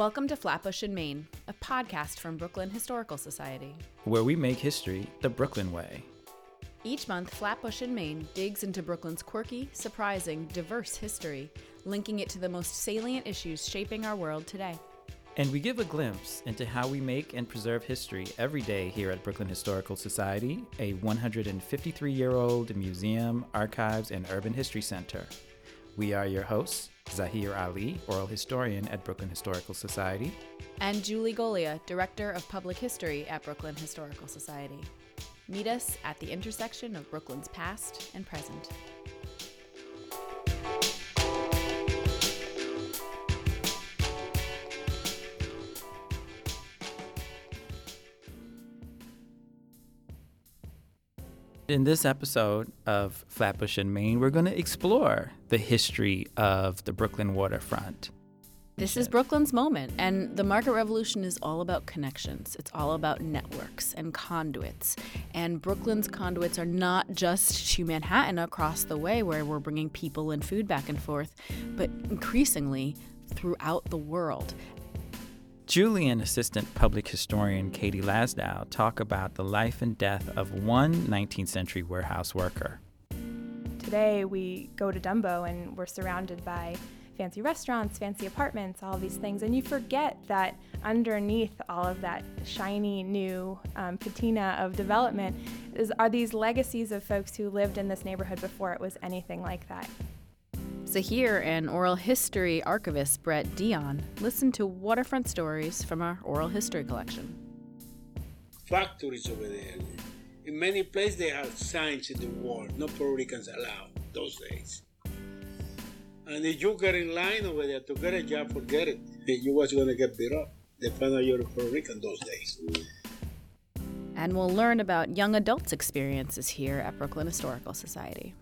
Welcome to Flatbush and Main, a podcast from Brooklyn Historical Society, where we make history the Brooklyn way. Each month, Flatbush and Main digs into Brooklyn's quirky, surprising, diverse history, linking it to the most salient issues shaping our world today. And we give a glimpse into how we make and preserve history every day here at Brooklyn Historical Society, a 153 year old museum, archives, and urban history center. We are your hosts, Zaheer Ali, oral historian at Brooklyn Historical Society, and Julie Golia, director of public history at Brooklyn Historical Society. Meet us at the intersection of Brooklyn's past and present. In this episode of Flatbush and Main, we're going to explore the history of the Brooklyn waterfront. This is Brooklyn's moment, and the market revolution is all about connections. It's all about networks and conduits. And Brooklyn's conduits are not just to Manhattan across the way, where we're bringing people and food back and forth, but increasingly throughout the world. Julian Assistant Public Historian Katy Lasdow talk about the life and death of one 19th century warehouse worker. Today we go to Dumbo and we're surrounded by fancy restaurants, fancy apartments, all these things, and you forget that underneath all of that shiny new um, patina of development is, are these legacies of folks who lived in this neighborhood before it was anything like that. Zaheer and oral history archivist Brett Dion listen to waterfront stories from our oral history collection. Factories over there. In many places, they have signs in the wall, no Puerto Ricans allowed those days. And if you get in line over there to get a job, forget it. You was going to get beat up. They found out you're a Puerto Rican those days. And we'll learn about young adults' experiences here at Brooklyn Historical Society.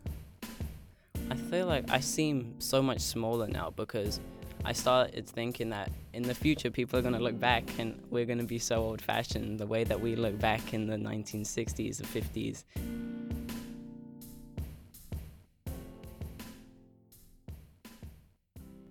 I feel like I seem so much smaller now because I started thinking that in the future people are going to look back and we're going to be so old fashioned the way that we look back in the 1960s or 50s.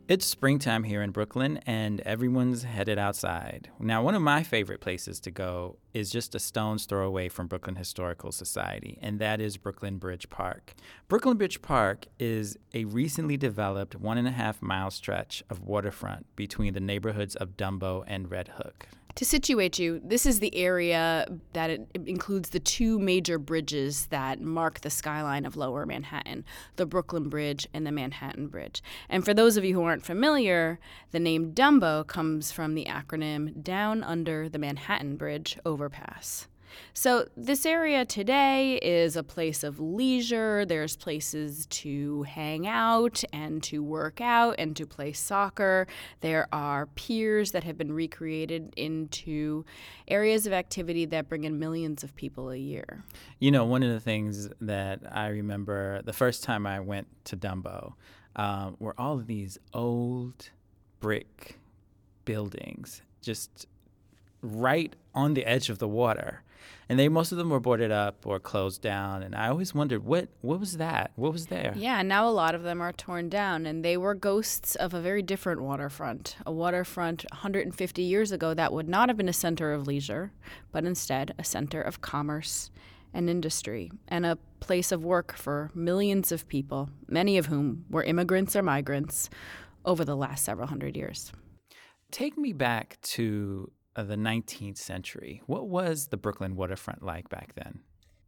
It's springtime here in Brooklyn, and everyone's headed outside. Now, one of my favorite places to go is just a stone's throw away from Brooklyn Historical Society, and that is Brooklyn Bridge Park. Brooklyn Bridge Park is a recently developed one and a half mile stretch of waterfront between the neighborhoods of Dumbo and Red Hook. To situate you, this is the area that includes the two major bridges that mark the skyline of lower Manhattan the Brooklyn Bridge and the Manhattan Bridge. And for those of you who aren't familiar, the name Dumbo comes from the acronym Down Under the Manhattan Bridge Overpass. So, this area today is a place of leisure. There's places to hang out and to work out and to play soccer. There are piers that have been recreated into areas of activity that bring in millions of people a year. You know, one of the things that I remember the first time I went to Dumbo um, were all of these old brick buildings just right on the edge of the water. And they most of them were boarded up or closed down. And i always wondered what what was that? What was there? Yeah now a lot of them are torn down. And they were ghosts of a very different waterfront. A waterfront 150 years ago that would not have been a center of leisure but instead a center of commerce and industry and a place of work for millions of people many of whom were immigrants or migrants over the last several hundred years. Take me back to of the 19th century. What was the Brooklyn waterfront like back then?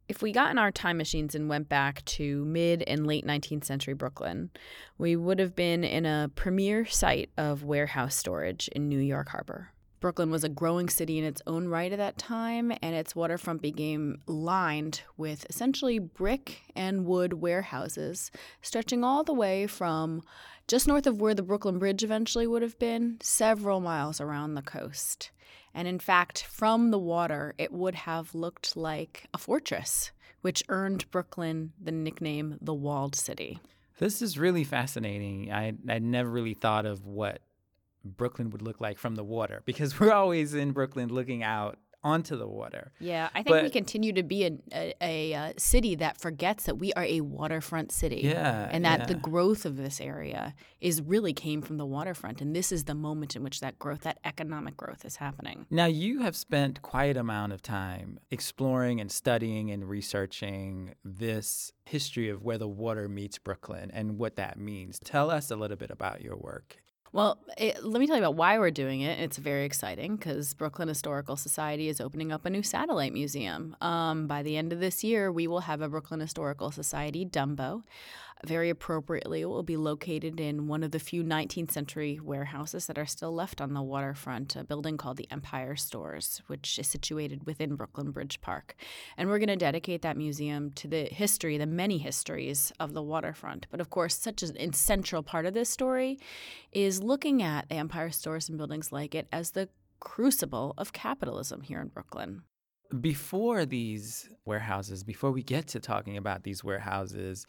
If we got in our time machines and went back to mid and late 19th century Brooklyn, we would have been in a premier site of warehouse storage in New York Harbor. Brooklyn was a growing city in its own right at that time, and its waterfront became lined with essentially brick and wood warehouses, stretching all the way from just north of where the Brooklyn Bridge eventually would have been, several miles around the coast. And in fact, from the water, it would have looked like a fortress, which earned Brooklyn the nickname the Walled City. This is really fascinating. I I never really thought of what Brooklyn would look like from the water because we're always in Brooklyn looking out onto the water. Yeah, I think But- we continue to be a, a, a, uh city that forgets that we are a waterfront city. Yeah, And that the growth of this area is really came from the waterfront. And this is the moment in which that growth, that economic growth is happening. Now, you have spent quite amount of time exploring and studying and researching this history of where the water meets Brooklyn and what that means. Tell us a little bit about your work. Well, it, let me tell you about why we're doing it. It's very exciting because Brooklyn Historical Society is opening up a new satellite museum. Um, by the end of this year, we will have a Brooklyn Historical Society Dumbo. Very appropriately, it will be located in one of the few 19th century warehouses that are still left on the waterfront, a building called the Empire Stores, which is situated within Brooklyn Bridge Park. And we're going to dedicate that museum to the history, the many histories of the waterfront. But of course, such an essential part of this story is looking at the Empire Stores and buildings like it as the crucible of capitalism here in Brooklyn. Before these warehouses, before we get to talking about these warehouses,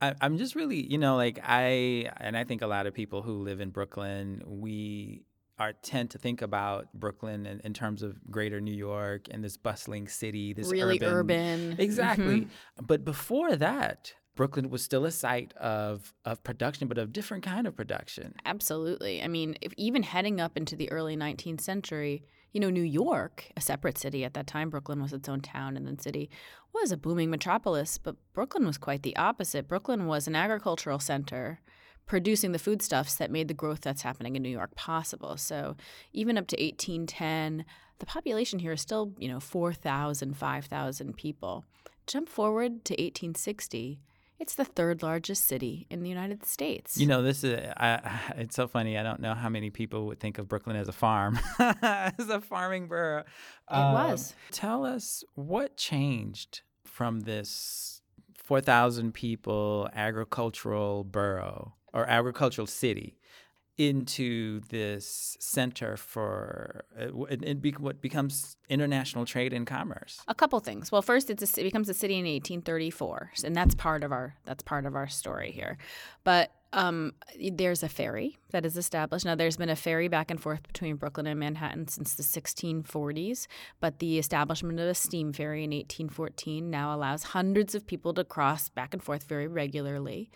I, I'm just really, you know, like I, and I think a lot of people who live in Brooklyn, we are tend to think about Brooklyn in, in terms of greater New York and this bustling city, this really urban. Exactly. Mhm. But before that, Brooklyn was still a site of of production, but of different kind of production. Absolutely. I mean, if even heading up into the early 19th century, you know, New York, a separate city at that time, Brooklyn was its own town and then city, was a booming metropolis, but Brooklyn was quite the opposite. Brooklyn was an agricultural center producing the foodstuffs that made the growth that's happening in New York possible. So, even up to 1810, the population here is still, you know, 4,000, 5,000 people. Jump forward to 1860, it's the third largest city in the United States. You know, this is I, it's so funny. I don't know how many people would think of Brooklyn as a farm, as a farming borough. It um, was. Tell us what changed from this 4,000 people agricultural borough or agricultural city into this center for uh, it, it be, what becomes international trade and commerce. A couple things. Well, first, a, it becomes a city in 1834, and that's part of our that's part of our story here. But um, there's a ferry that is established. Now, there's been a ferry back and forth between Brooklyn and Manhattan since the 1640s, but the establishment of a steam ferry in 1814 now allows hundreds of people to cross back and forth very regularly.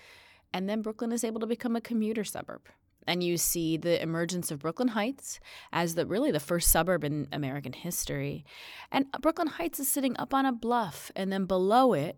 And then Brooklyn is able to become a commuter suburb. And you see the emergence of Brooklyn Heights as the really the first suburb in American history. And Brooklyn Heights is sitting up on a bluff, and then below it,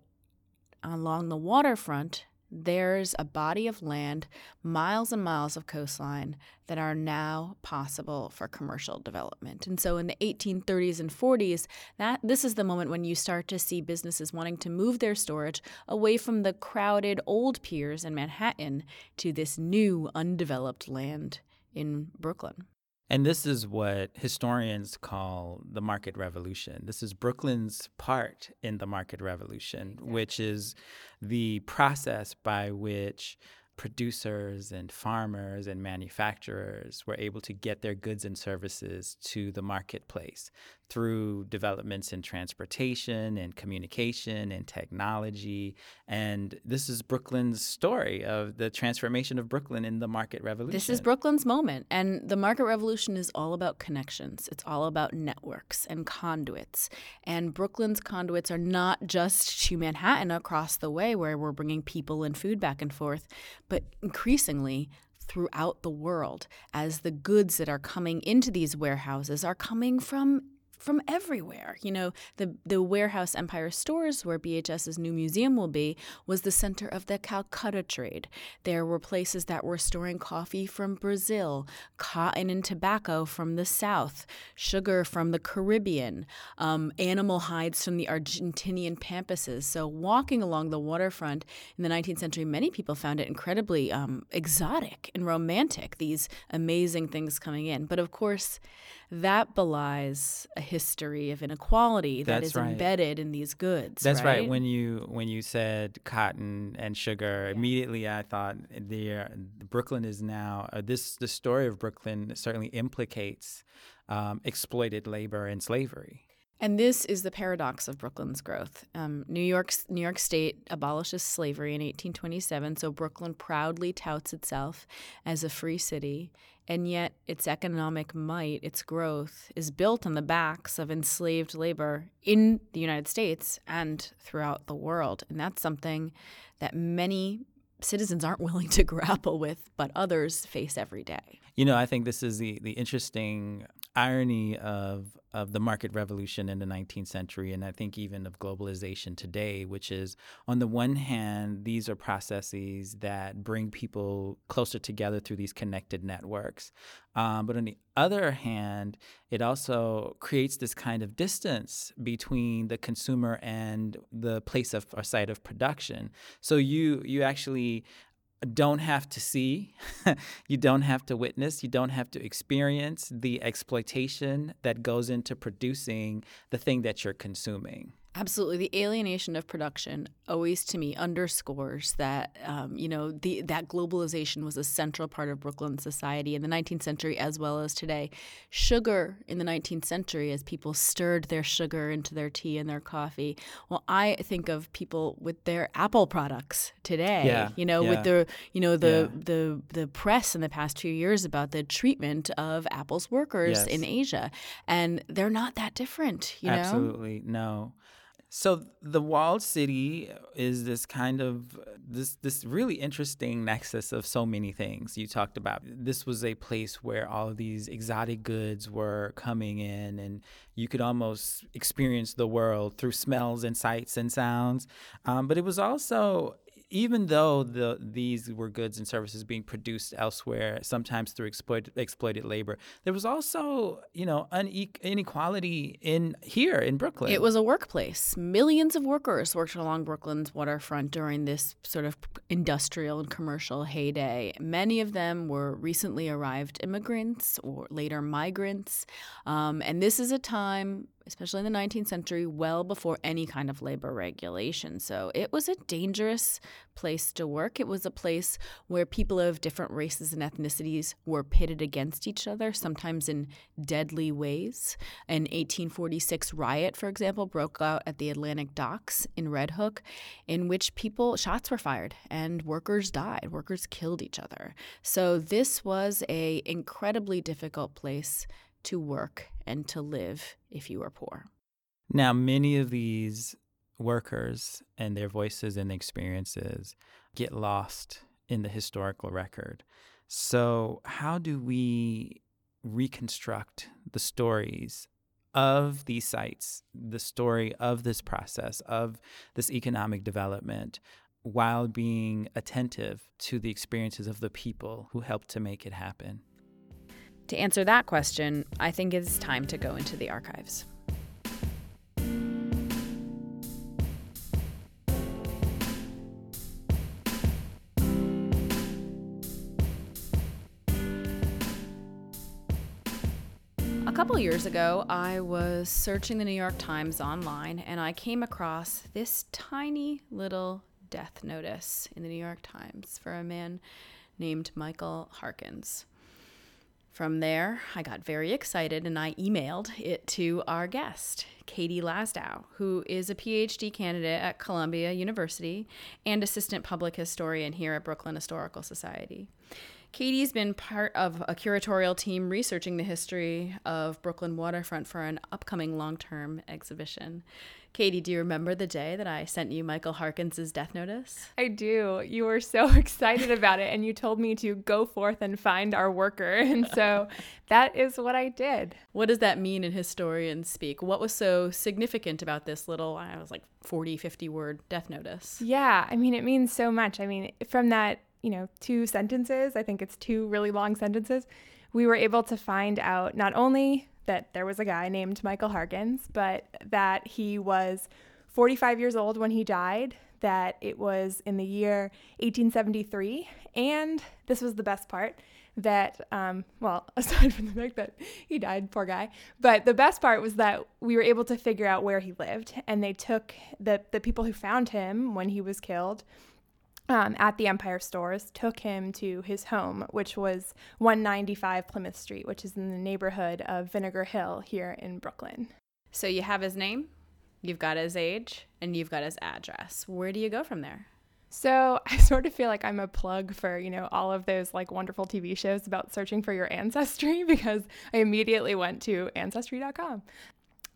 along the waterfront, there's a body of land, miles and miles of coastline that are now possible for commercial development. And so in the 1830s and 40s, that this is the moment when you start to see businesses wanting to move their storage away from the crowded old piers in Manhattan to this new undeveloped land in Brooklyn. And this is what historians call the market revolution. This is Brooklyn's part in the market revolution, which is the process by which producers and farmers and manufacturers were able to get their goods and services to the marketplace through developments in transportation and communication and technology. And this is Brooklyn's story of the transformation of Brooklyn in the market revolution. This is Brooklyn's moment. And the market revolution is all about connections, it's all about networks and conduits. And Brooklyn's conduits are not just to Manhattan across the way, where we're bringing people and food back and forth, but increasingly throughout the world as the goods that are coming into these warehouses are coming from from everywhere. You know, the the warehouse Empire Stores, where BHS's new museum will be, was the center of the Calcutta trade. There were places that were storing coffee from Brazil, cotton and tobacco from the South, sugar from the Caribbean, um, animal hides from the Argentinian pampas. So, walking along the waterfront in the 19th century, many people found it incredibly um, exotic and romantic. These amazing things coming in, but of course that belies a history of inequality that That's is right. embedded in these goods. That's right. right. When you when you said cotton and sugar, immediately I thought the Brooklyn is now uh, this. The story of Brooklyn certainly implicates um, exploited labor and slavery. And this is the paradox of Brooklyn's growth. Um, New York's New York State abolishes slavery in 1827, so Brooklyn proudly touts itself as a free city, and yet its economic might, its growth, is built on the backs of enslaved labor in the United States and throughout the world. And that's something that many citizens aren't willing to grapple with, but others face every day. You know, I think this is the, the interesting irony of of the market revolution in the 19th century, and I think even of globalization today, which is on the one hand, these are processes that bring people closer together through these connected networks. Um, but on the other hand, it also creates this kind of distance between the consumer and the place of or site of production. So you you actually don't have to see, you don't have to witness, you don't have to experience the exploitation that goes into producing the thing that you're consuming. Absolutely, the alienation of production always to me underscores that um, you know the that globalization was a central part of Brooklyn society in the 19th century as well as today. Sugar in the 19th century, as people stirred their sugar into their tea and their coffee. Well, I think of people with their Apple products today. Yeah, you know, yeah. with the you know the Yeah. the the press in the past few years about the treatment of Apple's workers Yes. in Asia, and they're not that different. You know. Absolutely no. So the walled city is this kind of this this really interesting nexus of so many things you talked about. This was a place where all of these exotic goods were coming in, and you could almost experience the world through smells and sights and sounds. Um, but it was also even though the these were goods and services being produced elsewhere, sometimes through exploit, exploited labor, there was also you know une- inequality in here in Brooklyn. It was a workplace. Millions of workers worked along Brooklyn's waterfront during this sort of industrial and commercial heyday. Many of them were recently arrived immigrants or later migrants. Um, and this is a time, especially in the 19th century, well before any kind of labor regulation. So it was a dangerous place to work. It was a place where people of different races and ethnicities were pitted against each other, sometimes in deadly ways. An 1846 riot, for example, broke out at the Atlantic docks in Red Hook, in which people shots were fired and workers died. Workers killed each other. So this was a incredibly difficult place to work and to live if you were poor. Now, many of these workers and their voices and experiences get lost in the historical record. So, how do we reconstruct the stories of these sites, the story of this process, of this economic development, while being attentive to the experiences of the people who helped to make it happen? To answer that question, I think it's time to go into the archives. A couple years ago, I was searching the New York Times online and I came across this tiny little death notice in the New York Times for a man named Michael Harkins. From there, I got very excited and I emailed it to our guest, Katy Lasdow, who is a PhD candidate at Columbia University and assistant public historian here at Brooklyn Historical Society. Katy's been part of a curatorial team researching the history of Brooklyn waterfront for an upcoming long term exhibition. Katy, do you remember the day that I sent you Michael Harkins's death notice? I do. You were so excited about it, and you told me to go forth and find our worker. And so that is what I did. What does that mean in historian speak? What was so significant about this little, I was like 40, 50 word death notice? Yeah, I mean, it means so much. I mean, from that, you know, two sentences, I think it's two really long sentences, we were able to find out not only that there was a guy named Michael Harkins, but that he was 45 years old when he died, that it was in the year 1873, and this was the best part that, um, well, aside from the fact that he died, poor guy, but the best part was that we were able to figure out where he lived, and they took the, the people who found him when he was killed um, at the Empire Stores took him to his home, which was 195 Plymouth Street, which is in the neighborhood of Vinegar Hill here in Brooklyn. So you have his name, you've got his age, and you've got his address. Where do you go from there? So I sort of feel like I'm a plug for, you know, all of those like wonderful TV shows about searching for your ancestry because I immediately went to ancestry.com.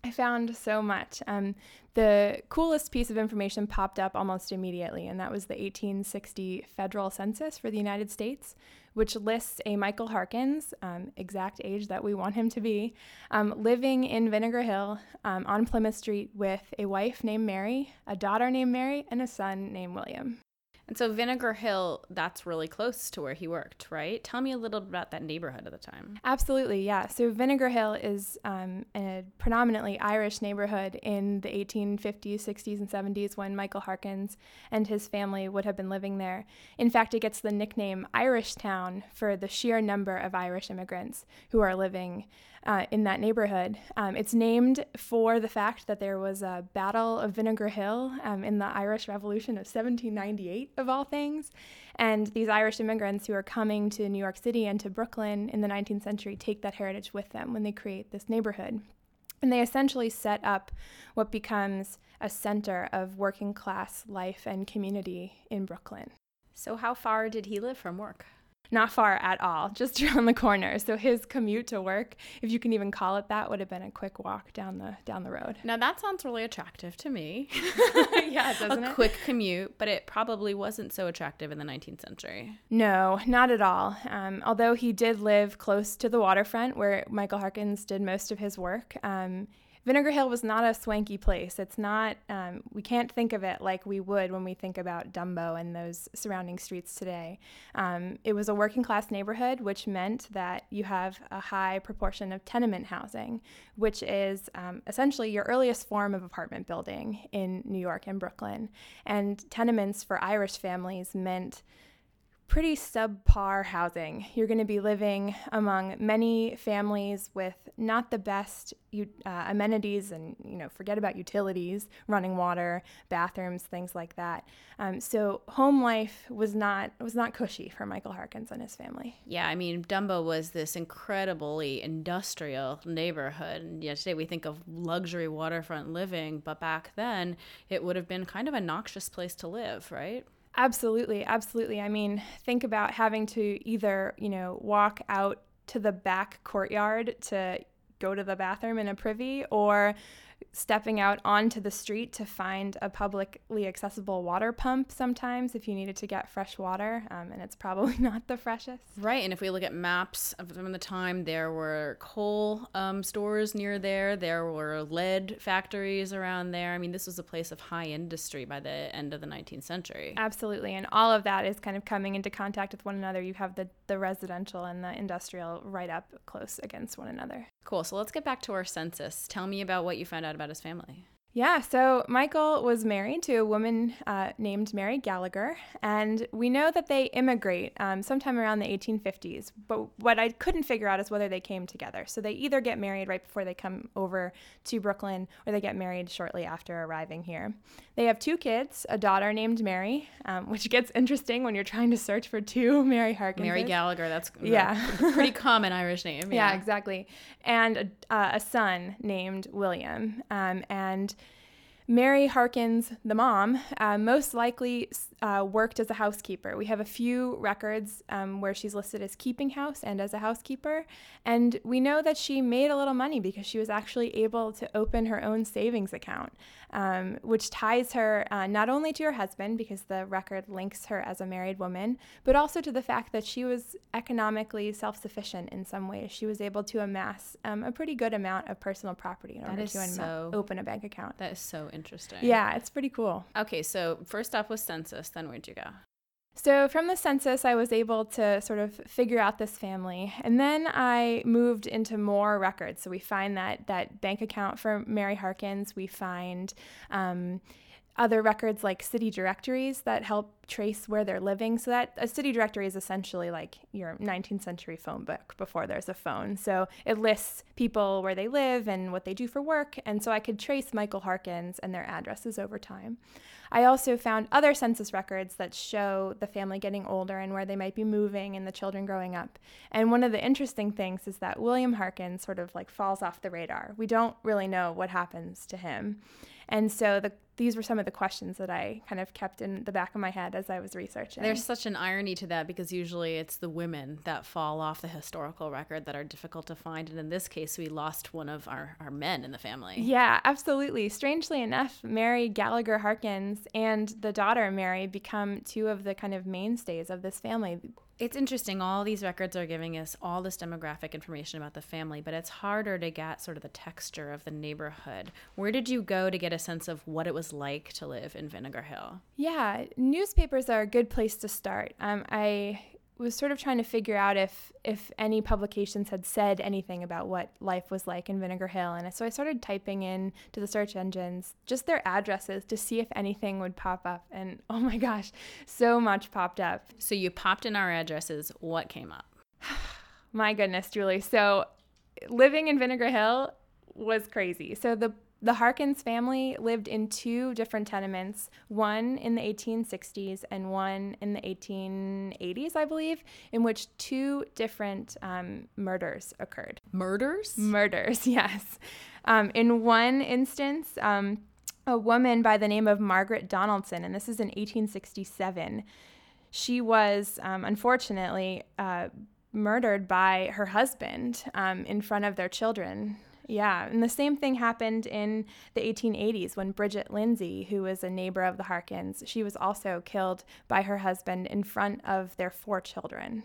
I found so much. Um, the coolest piece of information popped up almost immediately, and that was the 1860 federal census for the United States, which lists a Michael Harkins, um, exact age that we want him to be, um, living in Vinegar Hill um, on Plymouth Street with a wife named Mary, a daughter named Mary, and a son named William. And so Vinegar Hill, that's really close to where he worked, right? Tell me a little bit about that neighborhood at the time. Absolutely, yeah. So Vinegar Hill is um, a predominantly Irish neighborhood in the 1850s, 60s, and 70s when Michael Harkins and his family would have been living there. In fact, it gets the nickname Irish Town for the sheer number of Irish immigrants who are living uh, in that neighborhood. Um, it's named for the fact that there was a Battle of Vinegar Hill um, in the Irish Revolution of 1798, of all things. And these Irish immigrants who are coming to New York City and to Brooklyn in the 19th century take that heritage with them when they create this neighborhood. And they essentially set up what becomes a center of working class life and community in Brooklyn. So, how far did he live from work? Not far at all, just around the corner. So his commute to work, if you can even call it that, would have been a quick walk down the down the road. Now that sounds really attractive to me. yeah, doesn't a it? quick commute, but it probably wasn't so attractive in the 19th century. No, not at all. Um, although he did live close to the waterfront where Michael Harkins did most of his work. Um, Vinegar Hill was not a swanky place. It's not, um, we can't think of it like we would when we think about Dumbo and those surrounding streets today. Um, it was a working class neighborhood, which meant that you have a high proportion of tenement housing, which is um, essentially your earliest form of apartment building in New York and Brooklyn. And tenements for Irish families meant pretty subpar housing. You're going to be living among many families with not the best uh, amenities and, you know, forget about utilities, running water, bathrooms, things like that. Um, so home life was not was not cushy for Michael Harkins and his family. Yeah, I mean, Dumbo was this incredibly industrial neighborhood. And yeah, today we think of luxury waterfront living, but back then it would have been kind of a noxious place to live, right? Absolutely, absolutely. I mean, think about having to either, you know, walk out to the back courtyard to go to the bathroom in a privy or stepping out onto the street to find a publicly accessible water pump sometimes if you needed to get fresh water, um, and it's probably not the freshest. Right, and if we look at maps from the time, there were coal um, stores near there, there were lead factories around there. I mean, this was a place of high industry by the end of the 19th century. Absolutely, and all of that is kind of coming into contact with one another. You have the, the residential and the industrial right up close against one another. Cool, so let's get back to our census. Tell me about what you found out about his family. Yeah, so Michael was married to a woman uh, named Mary Gallagher, and we know that they immigrate um, sometime around the 1850s. But what I couldn't figure out is whether they came together. So they either get married right before they come over to Brooklyn, or they get married shortly after arriving here. They have two kids, a daughter named Mary, um, which gets interesting when you're trying to search for two Mary Harkins. Mary Gallagher, that's yeah, pretty common Irish name. Yeah, yeah exactly. And a, uh, a, son named William, um, and Mary Harkins, the mom, uh, most likely uh, worked as a housekeeper. We have a few records um, where she's listed as keeping house and as a housekeeper. And we know that she made a little money because she was actually able to open her own savings account, um, which ties her uh, not only to her husband, because the record links her as a married woman, but also to the fact that she was economically self sufficient in some ways. She was able to amass um, a pretty good amount of personal property in order to so, open a bank account. That is so interesting. Yeah, it's pretty cool. Okay, so first off was census census, then where'd you go? So, from the census, I was able to sort of figure out this family. And then I moved into more records. So, we find that, that bank account for Mary Harkins, we find um, other records like city directories that help trace where they're living. So that a city directory is essentially like your 19th century phone book before there's a phone. So it lists people where they live and what they do for work. And so I could trace Michael Harkins and their addresses over time. I also found other census records that show the family getting older and where they might be moving and the children growing up. And one of the interesting things is that William Harkins sort of like falls off the radar. We don't really know what happens to him. And so the, these were some of the questions that I kind of kept in the back of my head as I was researching. There's such an irony to that because usually it's the women that fall off the historical record that are difficult to find. And in this case, we lost one of our, our men in the family. Yeah, absolutely. Strangely enough, Mary Gallagher Harkins and the daughter Mary become two of the kind of mainstays of this family. It's interesting. All these records are giving us all this demographic information about the family, but it's harder to get sort of the texture of the neighborhood. Where did you go to get a sense of what it was like to live in Vinegar Hill? Yeah, newspapers are a good place to start. Um, I was sort of trying to figure out if if any publications had said anything about what life was like in Vinegar Hill, and so I started typing in to the search engines just their addresses to see if anything would pop up. And oh my gosh, so much popped up. So you popped in our addresses. What came up? my goodness, Julie. So living in Vinegar Hill was crazy. So the the Harkins family lived in two different tenements, one in the 1860s and one in the 1880s, I believe, in which two different um, murders occurred. Murders? Murders, yes. Um, in one instance, um, a woman by the name of Margaret Donaldson, and this is in 1867, she was um, unfortunately uh, murdered by her husband um, in front of their children yeah, and the same thing happened in the 1880s when Bridget Lindsay, who was a neighbor of the Harkins, she was also killed by her husband in front of their four children.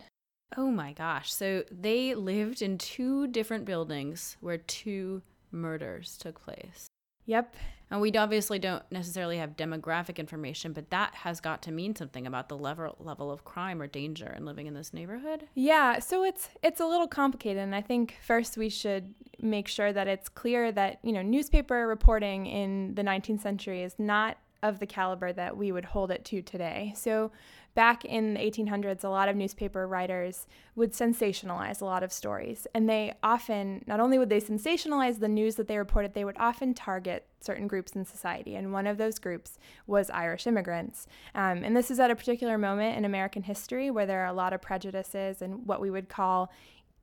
Oh my gosh. So they lived in two different buildings where two murders took place. Yep. And we obviously don't necessarily have demographic information, but that has got to mean something about the level level of crime or danger in living in this neighborhood. Yeah, so it's it's a little complicated, and I think first we should make sure that it's clear that you know newspaper reporting in the 19th century is not of the caliber that we would hold it to today. So back in the 1800s, a lot of newspaper writers would sensationalize a lot of stories. And they often, not only would they sensationalize the news that they reported, they would often target certain groups in society. And one of those groups was Irish immigrants. Um, and this is at a particular moment in American history where there are a lot of prejudices and what we would call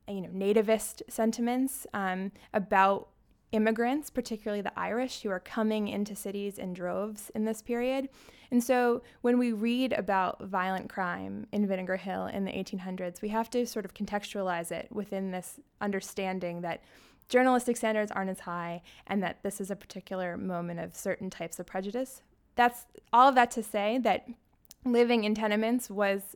you know, nativist sentiments um, about immigrants, particularly the Irish, who are coming into cities in droves in this period. And so when we read about violent crime in Vinegar Hill in the 1800s, we have to sort of contextualize it within this understanding that journalistic standards aren't as high and that this is a particular moment of certain types of prejudice. That's all of that to say that living in tenements was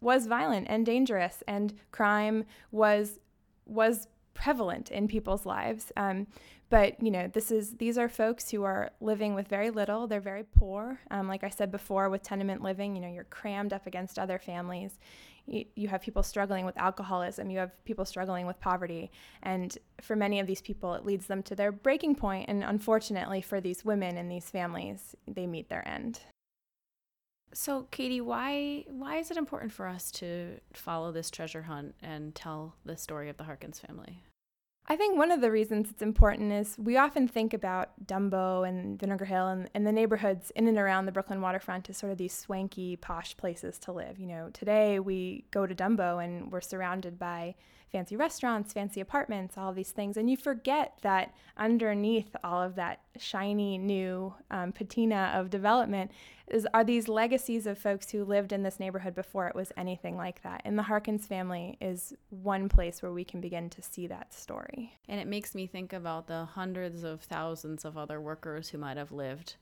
was violent and dangerous and crime was was prevalent in people's lives. Um, but you know, this is these are folks who are living with very little. They're very poor. Um, like I said before, with tenement living, you know, you're crammed up against other families. You, you have people struggling with alcoholism. You have people struggling with poverty, and for many of these people, it leads them to their breaking point. And unfortunately, for these women and these families, they meet their end. So, Katy, why why is it important for us to follow this treasure hunt and tell the story of the Harkins family? I think one of the reasons it's important is we often think about Dumbo and Vinegar Hill and, and the neighborhoods in and around the Brooklyn waterfront as sort of these swanky, posh places to live. You know, today we go to Dumbo and we're surrounded by fancy restaurants, fancy apartments, all these things. And you forget that underneath all of that shiny new um, patina of development is are these legacies of folks who lived in this neighborhood before it was anything like that. And the Harkins family is one place where we can begin to see that story. And it makes me think about the hundreds of thousands of other workers who might have lived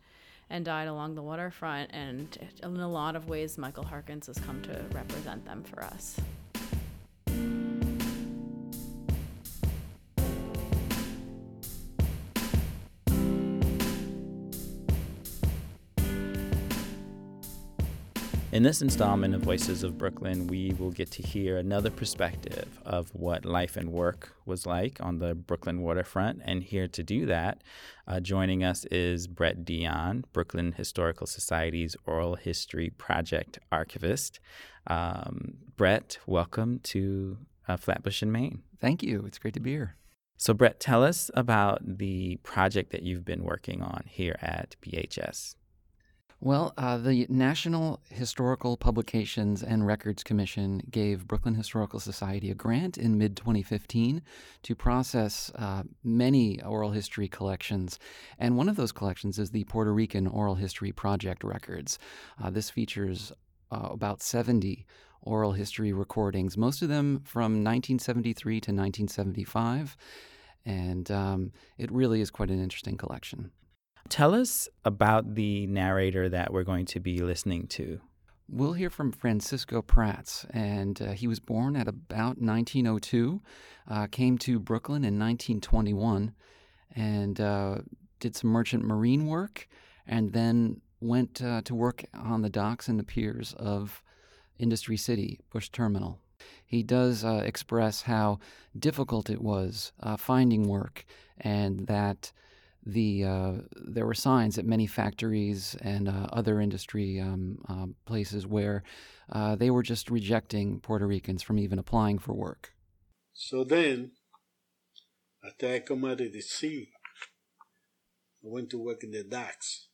and died along the waterfront. And in a lot of ways, Michael Harkins has come to represent them for us. In this installment of Voices of Brooklyn, we will get to hear another perspective of what life and work was like on the Brooklyn waterfront. And here to do that, uh, joining us is Brett Dion, Brooklyn Historical Society's Oral History Project archivist. Um, Brett, welcome to uh, Flatbush and Main. Thank you. It's great to be here. So, Brett, tell us about the project that you've been working on here at BHS. Well, uh, the National Historical Publications and Records Commission gave Brooklyn Historical Society a grant in mid 2015 to process uh, many oral history collections. And one of those collections is the Puerto Rican Oral History Project records. Uh, this features uh, about 70 oral history recordings, most of them from 1973 to 1975. And um, it really is quite an interesting collection. Tell us about the narrator that we're going to be listening to. We'll hear from Francisco Prats, and uh, he was born at about 1902, uh, came to Brooklyn in 1921, and uh, did some merchant marine work, and then went uh, to work on the docks and the piers of Industry City, Bush Terminal. He does uh, express how difficult it was uh, finding work, and that the uh, there were signs at many factories and uh, other industry um, uh, places where uh, they were just rejecting Puerto Ricans from even applying for work. So then, after I come out of the sea, I went to work in the docks.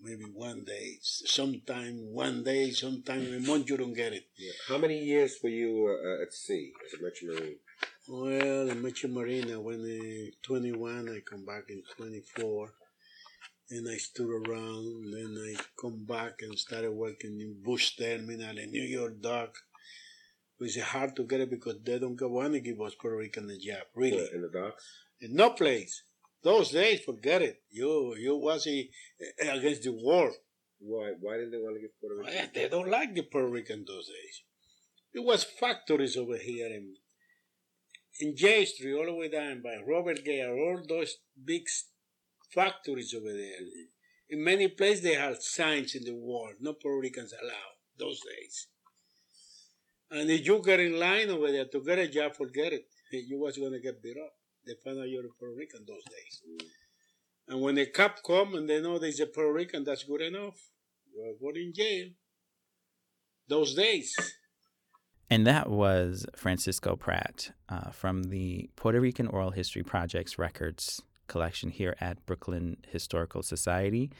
Maybe one day, sometime one day, sometime a month, you don't get it. Yeah. How many years were you uh, at sea as a merchant marine? Well, in Merchant Marine, I went in 21, I come back in 24. And I stood around, then I come back and started working in Bush Terminal in New York Dock. It was hard to get it because they don't want to give us Puerto Rican a job, really. In the docks? In no place. Those days, forget it. You you was against the war. Why? Why didn't they want to give Puerto Rican? They don't like the Puerto Rican those days. It was factories over here in in Jay Street, all the way down by Robert Gair, all those big factories over there. In many places, they had signs in the wall, no Puerto Ricans allowed, those days. And if you get in line over there to get a job, forget it. You was going to get beat up. They found out you're a Puerto Rican those days. And when the cop come and they know there's a Puerto Rican, that's good enough. You're going in jail. Those days. And that was Francisco Pratt uh, from the Puerto Rican Oral History Project's records collection here at Brooklyn Historical Society.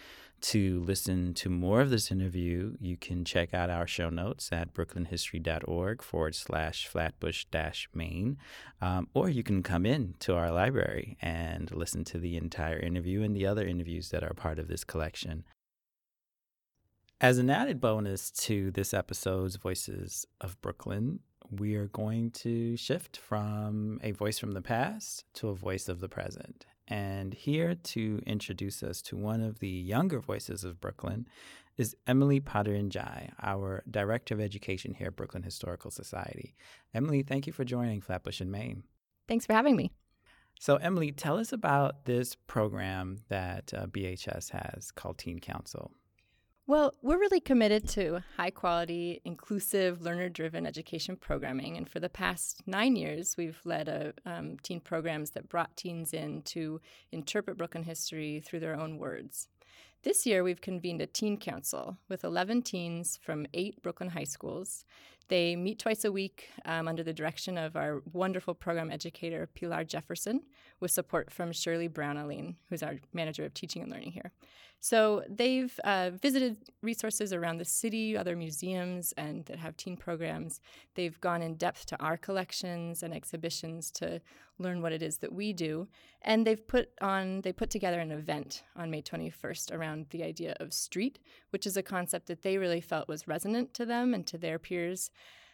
To listen to more of this interview, you can check out our show notes at brooklynhistory.org forward slash flatbush dash main, um, or you can come in to our library and listen to the entire interview and the other interviews that are part of this collection. As an added bonus to this episode's Voices of Brooklyn, we are going to shift from a voice from the past to a voice of the present. And here to introduce us to one of the younger voices of Brooklyn is Emily Potter-Ndiaye, our Director of Education here at Brooklyn Historical Society. Emily, thank you for joining Flatbush and Main. Thanks for having me. So, Emily, tell us about this program that uh, BHS has called Teen Council. Well, we're really committed to high quality, inclusive, learner driven education programming. And for the past nine years, we've led a, um, teen programs that brought teens in to interpret Brooklyn history through their own words. This year, we've convened a teen council with 11 teens from eight Brooklyn high schools. They meet twice a week um, under the direction of our wonderful program educator, Pilar Jefferson, with support from Shirley Brown Aline, who's our manager of teaching and learning here. So they've uh, visited resources around the city, other museums, and that have teen programs. They've gone in depth to our collections and exhibitions to learn what it is that we do. And they've put on they put together an event on May 21st around the idea of street, which is a concept that they really felt was resonant to them and to their peers.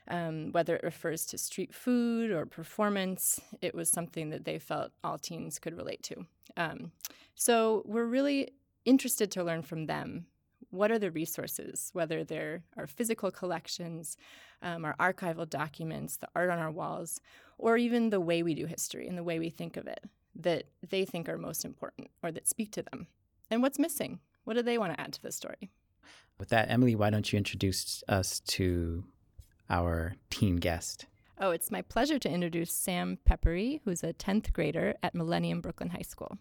Um, whether it refers to street food or performance, it was something that they felt all teens could relate to. Um, so we're really interested to learn from them. What are the resources, whether they're our physical collections, um, our archival documents, the art on our walls, or even the way we do history and the way we think of it that they think are most important or that speak to them? And what's missing? What do they want to add to the story? With that, Emily, why don't you introduce us to our teen guest? Oh, it's my pleasure to introduce Sam Pepere, who's a 10th grader at Millennium Brooklyn High School.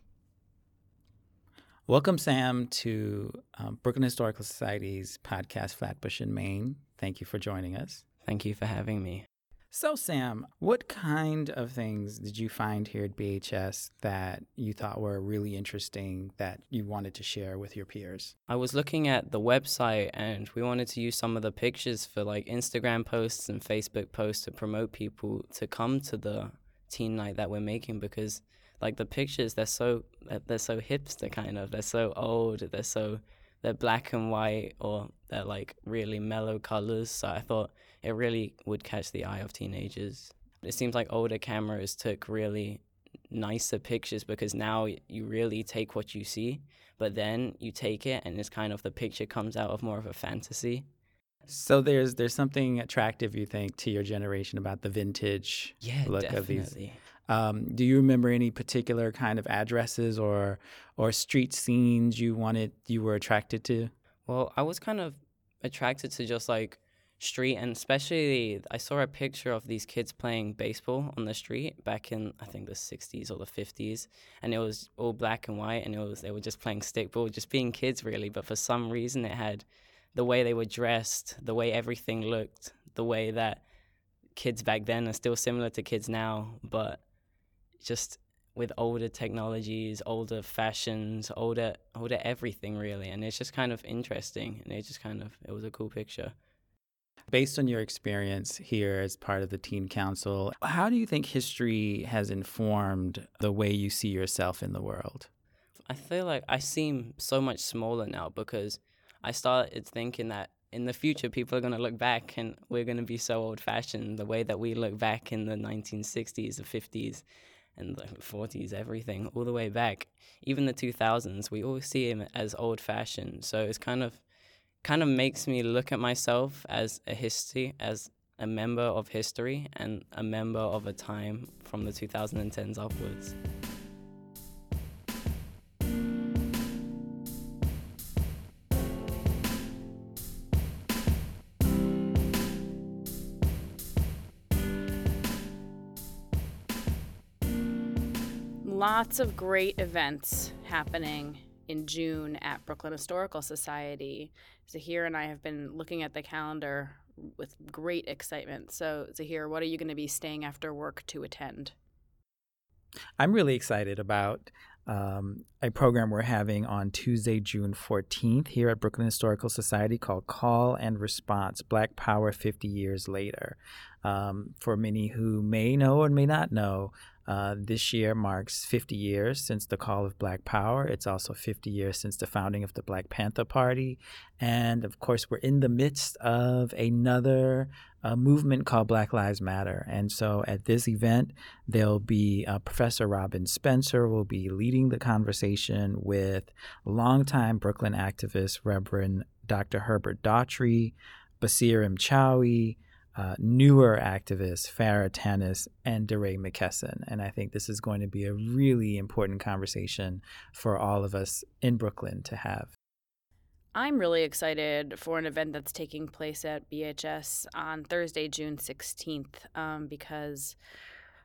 Welcome, Sam, to um, Brooklyn Historical Society's podcast, Flatbush and Main. Thank you for joining us. Thank you for having me. So, Sam, what kind of things did you find here at BHS that you thought were really interesting that you wanted to share with your peers? I was looking at the website and we wanted to use some of the pictures for like Instagram posts and Facebook posts to promote people to come to the teen night that we're making because like the pictures they're so they're so hipster kind of they're so old they're so they're black and white or they're like really mellow colors so i thought it really would catch the eye of teenagers. It seems like older cameras took really nicer pictures because now you really take what you see, but then you take it and it's kind of the picture comes out of more of a fantasy. So there's there's something attractive you think to your generation about the vintage yeah, look definitely. of these. Um, do you remember any particular kind of addresses or or street scenes you wanted you were attracted to? Well, I was kind of attracted to just like street and especially I saw a picture of these kids playing baseball on the street back in I think the 60s or the 50s and it was all black and white and it was they were just playing stickball just being kids really but for some reason it had the way they were dressed the way everything looked the way that kids back then are still similar to kids now but just with older technologies older fashions older older everything really. And it's just kind of interesting. And it just kind of it was a cool picture. Based on your experience here as part of the Teen Council, how do you think history has informed the way you see yourself in the world? I feel like I seem so much smaller now because I started thinking that in the future people are going to look back and we're going to be so old fashioned the way that we look back in the 1960s, the 50s, and the 40s, everything, all the way back. Even the 2000s, we always see him as old fashioned. So it's kind of kind of makes me look at myself as a history, as a member of history and a member of a time from the 2010s upwards. Lots of great events happening in June at Brooklyn Historical Society. Zaheer and I have been looking at the calendar with great excitement. So, Zaheer, what are you going to be staying after work to attend? I'm really excited about um, a program we're having on Tuesday, June 14th here at Brooklyn Historical Society called Call and Response Black Power 50 Years Later. Um, for many who may know or may not know, uh, this year marks 50 years since the call of Black Power. It's also 50 years since the founding of the Black Panther Party. And of course, we're in the midst of another uh, movement called Black Lives Matter. And so at this event, there'll be uh, Professor Robin Spencer will be leading the conversation with longtime Brooklyn activist Reverend Dr. Herbert Daughtry, Basir Mchawi, uh, newer activists, Farah Tanis and DeRay McKesson. And I think this is going to be a really important conversation for all of us in Brooklyn to have. I'm really excited for an event that's taking place at BHS on Thursday, June 16th, um, because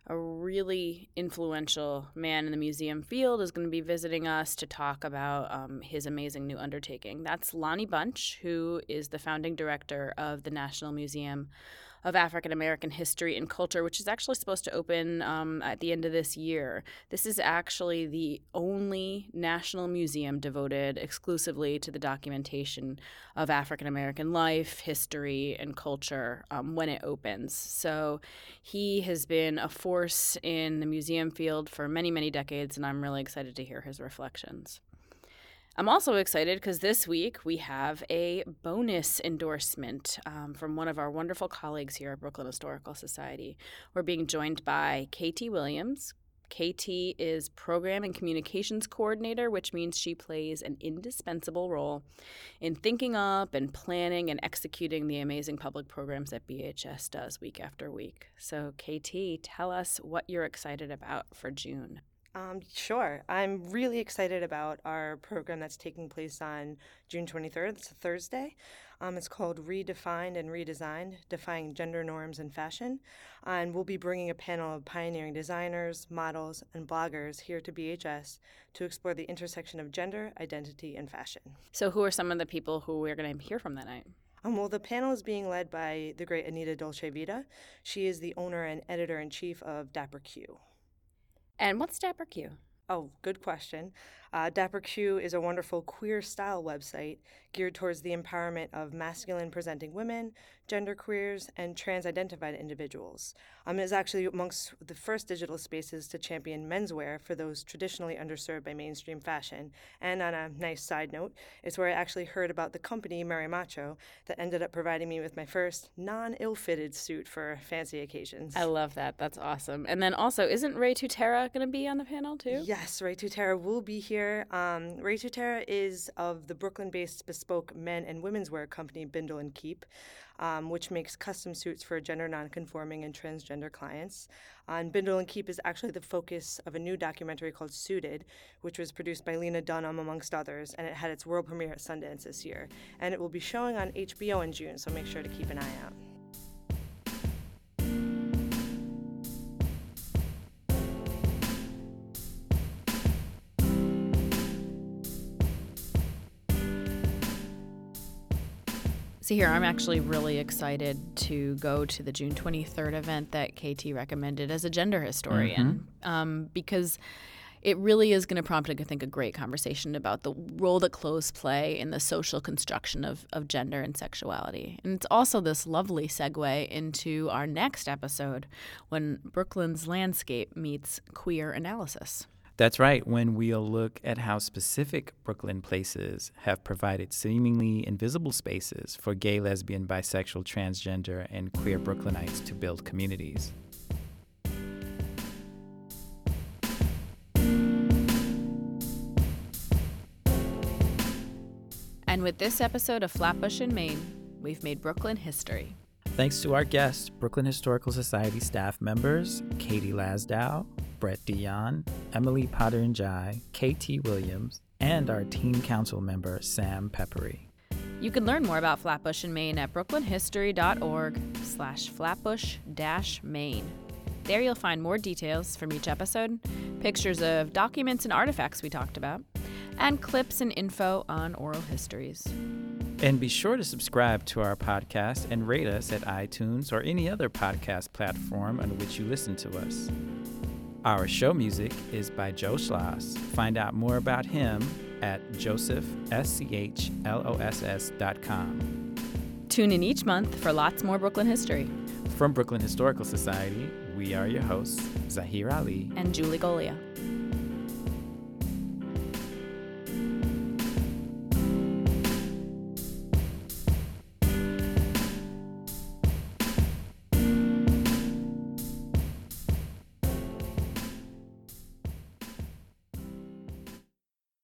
a really influential man in the museum field is going to be visiting us to talk about um, his amazing new undertaking. That's Lonnie Bunch, who is the founding director of the National Museum of African American History and Culture, which is actually supposed to open um, at the end of this year. This is actually the only national museum devoted exclusively to the documentation of African American life, history, and culture um, when it opens. So he has been a force in the museum field for many, many decades, and I'm really excited to hear his reflections. I'm also excited because this week we have a bonus endorsement um, from one of our wonderful colleagues here at Brooklyn Historical Society. We're being joined by KT Williams. KT is Program and Communications Coordinator, which means she plays an indispensable role in thinking up and planning and executing the amazing public programs that BHS does week after week. So, KT, tell us what you're excited about for June. Um, sure. I'm really excited about our program that's taking place on June 23rd. It's a Thursday. Um, it's called Redefined and Redesigned Defying Gender Norms in Fashion. And we'll be bringing a panel of pioneering designers, models, and bloggers here to BHS to explore the intersection of gender, identity, and fashion. So, who are some of the people who we're going to hear from that night? Um, well, the panel is being led by the great Anita Dolce Vita. She is the owner and editor in chief of Dapper Q. And what's Dapper Q? Oh, good question. Uh, Dapper Q is a wonderful queer style website geared towards the empowerment of masculine presenting women, genderqueers, and trans identified individuals. Um, it is actually amongst the first digital spaces to champion menswear for those traditionally underserved by mainstream fashion. And on a nice side note, it's where I actually heard about the company Marimacho that ended up providing me with my first non ill fitted suit for fancy occasions. I love that. That's awesome. And then also, isn't Ray Tutera going to be on the panel too? Yes, Ray Tutera will be here um, Ray Tutera is of the Brooklyn-based bespoke men and women's wear company Bindle and Keep, um, which makes custom suits for gender nonconforming and transgender clients. Uh, and Bindle and Keep is actually the focus of a new documentary called Suited, which was produced by Lena Dunham, amongst others, and it had its world premiere at Sundance this year. And it will be showing on HBO in June, so make sure to keep an eye out. See here, I'm actually really excited to go to the June 23rd event that KT recommended as a gender historian mm-hmm. um, because it really is going to prompt, I think, a great conversation about the role that clothes play in the social construction of, of gender and sexuality. And it's also this lovely segue into our next episode when Brooklyn's landscape meets queer analysis. That's right, when we'll look at how specific Brooklyn places have provided seemingly invisible spaces for gay, lesbian, bisexual, transgender, and queer Brooklynites to build communities. And with this episode of Flatbush and Main, we've made Brooklyn history. Thanks to our guests, Brooklyn Historical Society staff members Katy Lasdow, Brett Dion, Emily Potter-Ndiaye, KT Williams, and our teen council member, Sam Pepere. You can learn more about Flatbush and Main at brooklynhistory.org slash flatbush main. There you'll find more details from each episode, pictures of documents and artifacts we talked about, and clips and info on oral histories. And be sure to subscribe to our podcast and rate us at iTunes or any other podcast platform on which you listen to us. Our show music is by Joe Schloss. Find out more about him at josephschloss.com. Tune in each month for lots more Brooklyn history. From Brooklyn Historical Society, we are your hosts, Zaheer Ali and Julie Golia.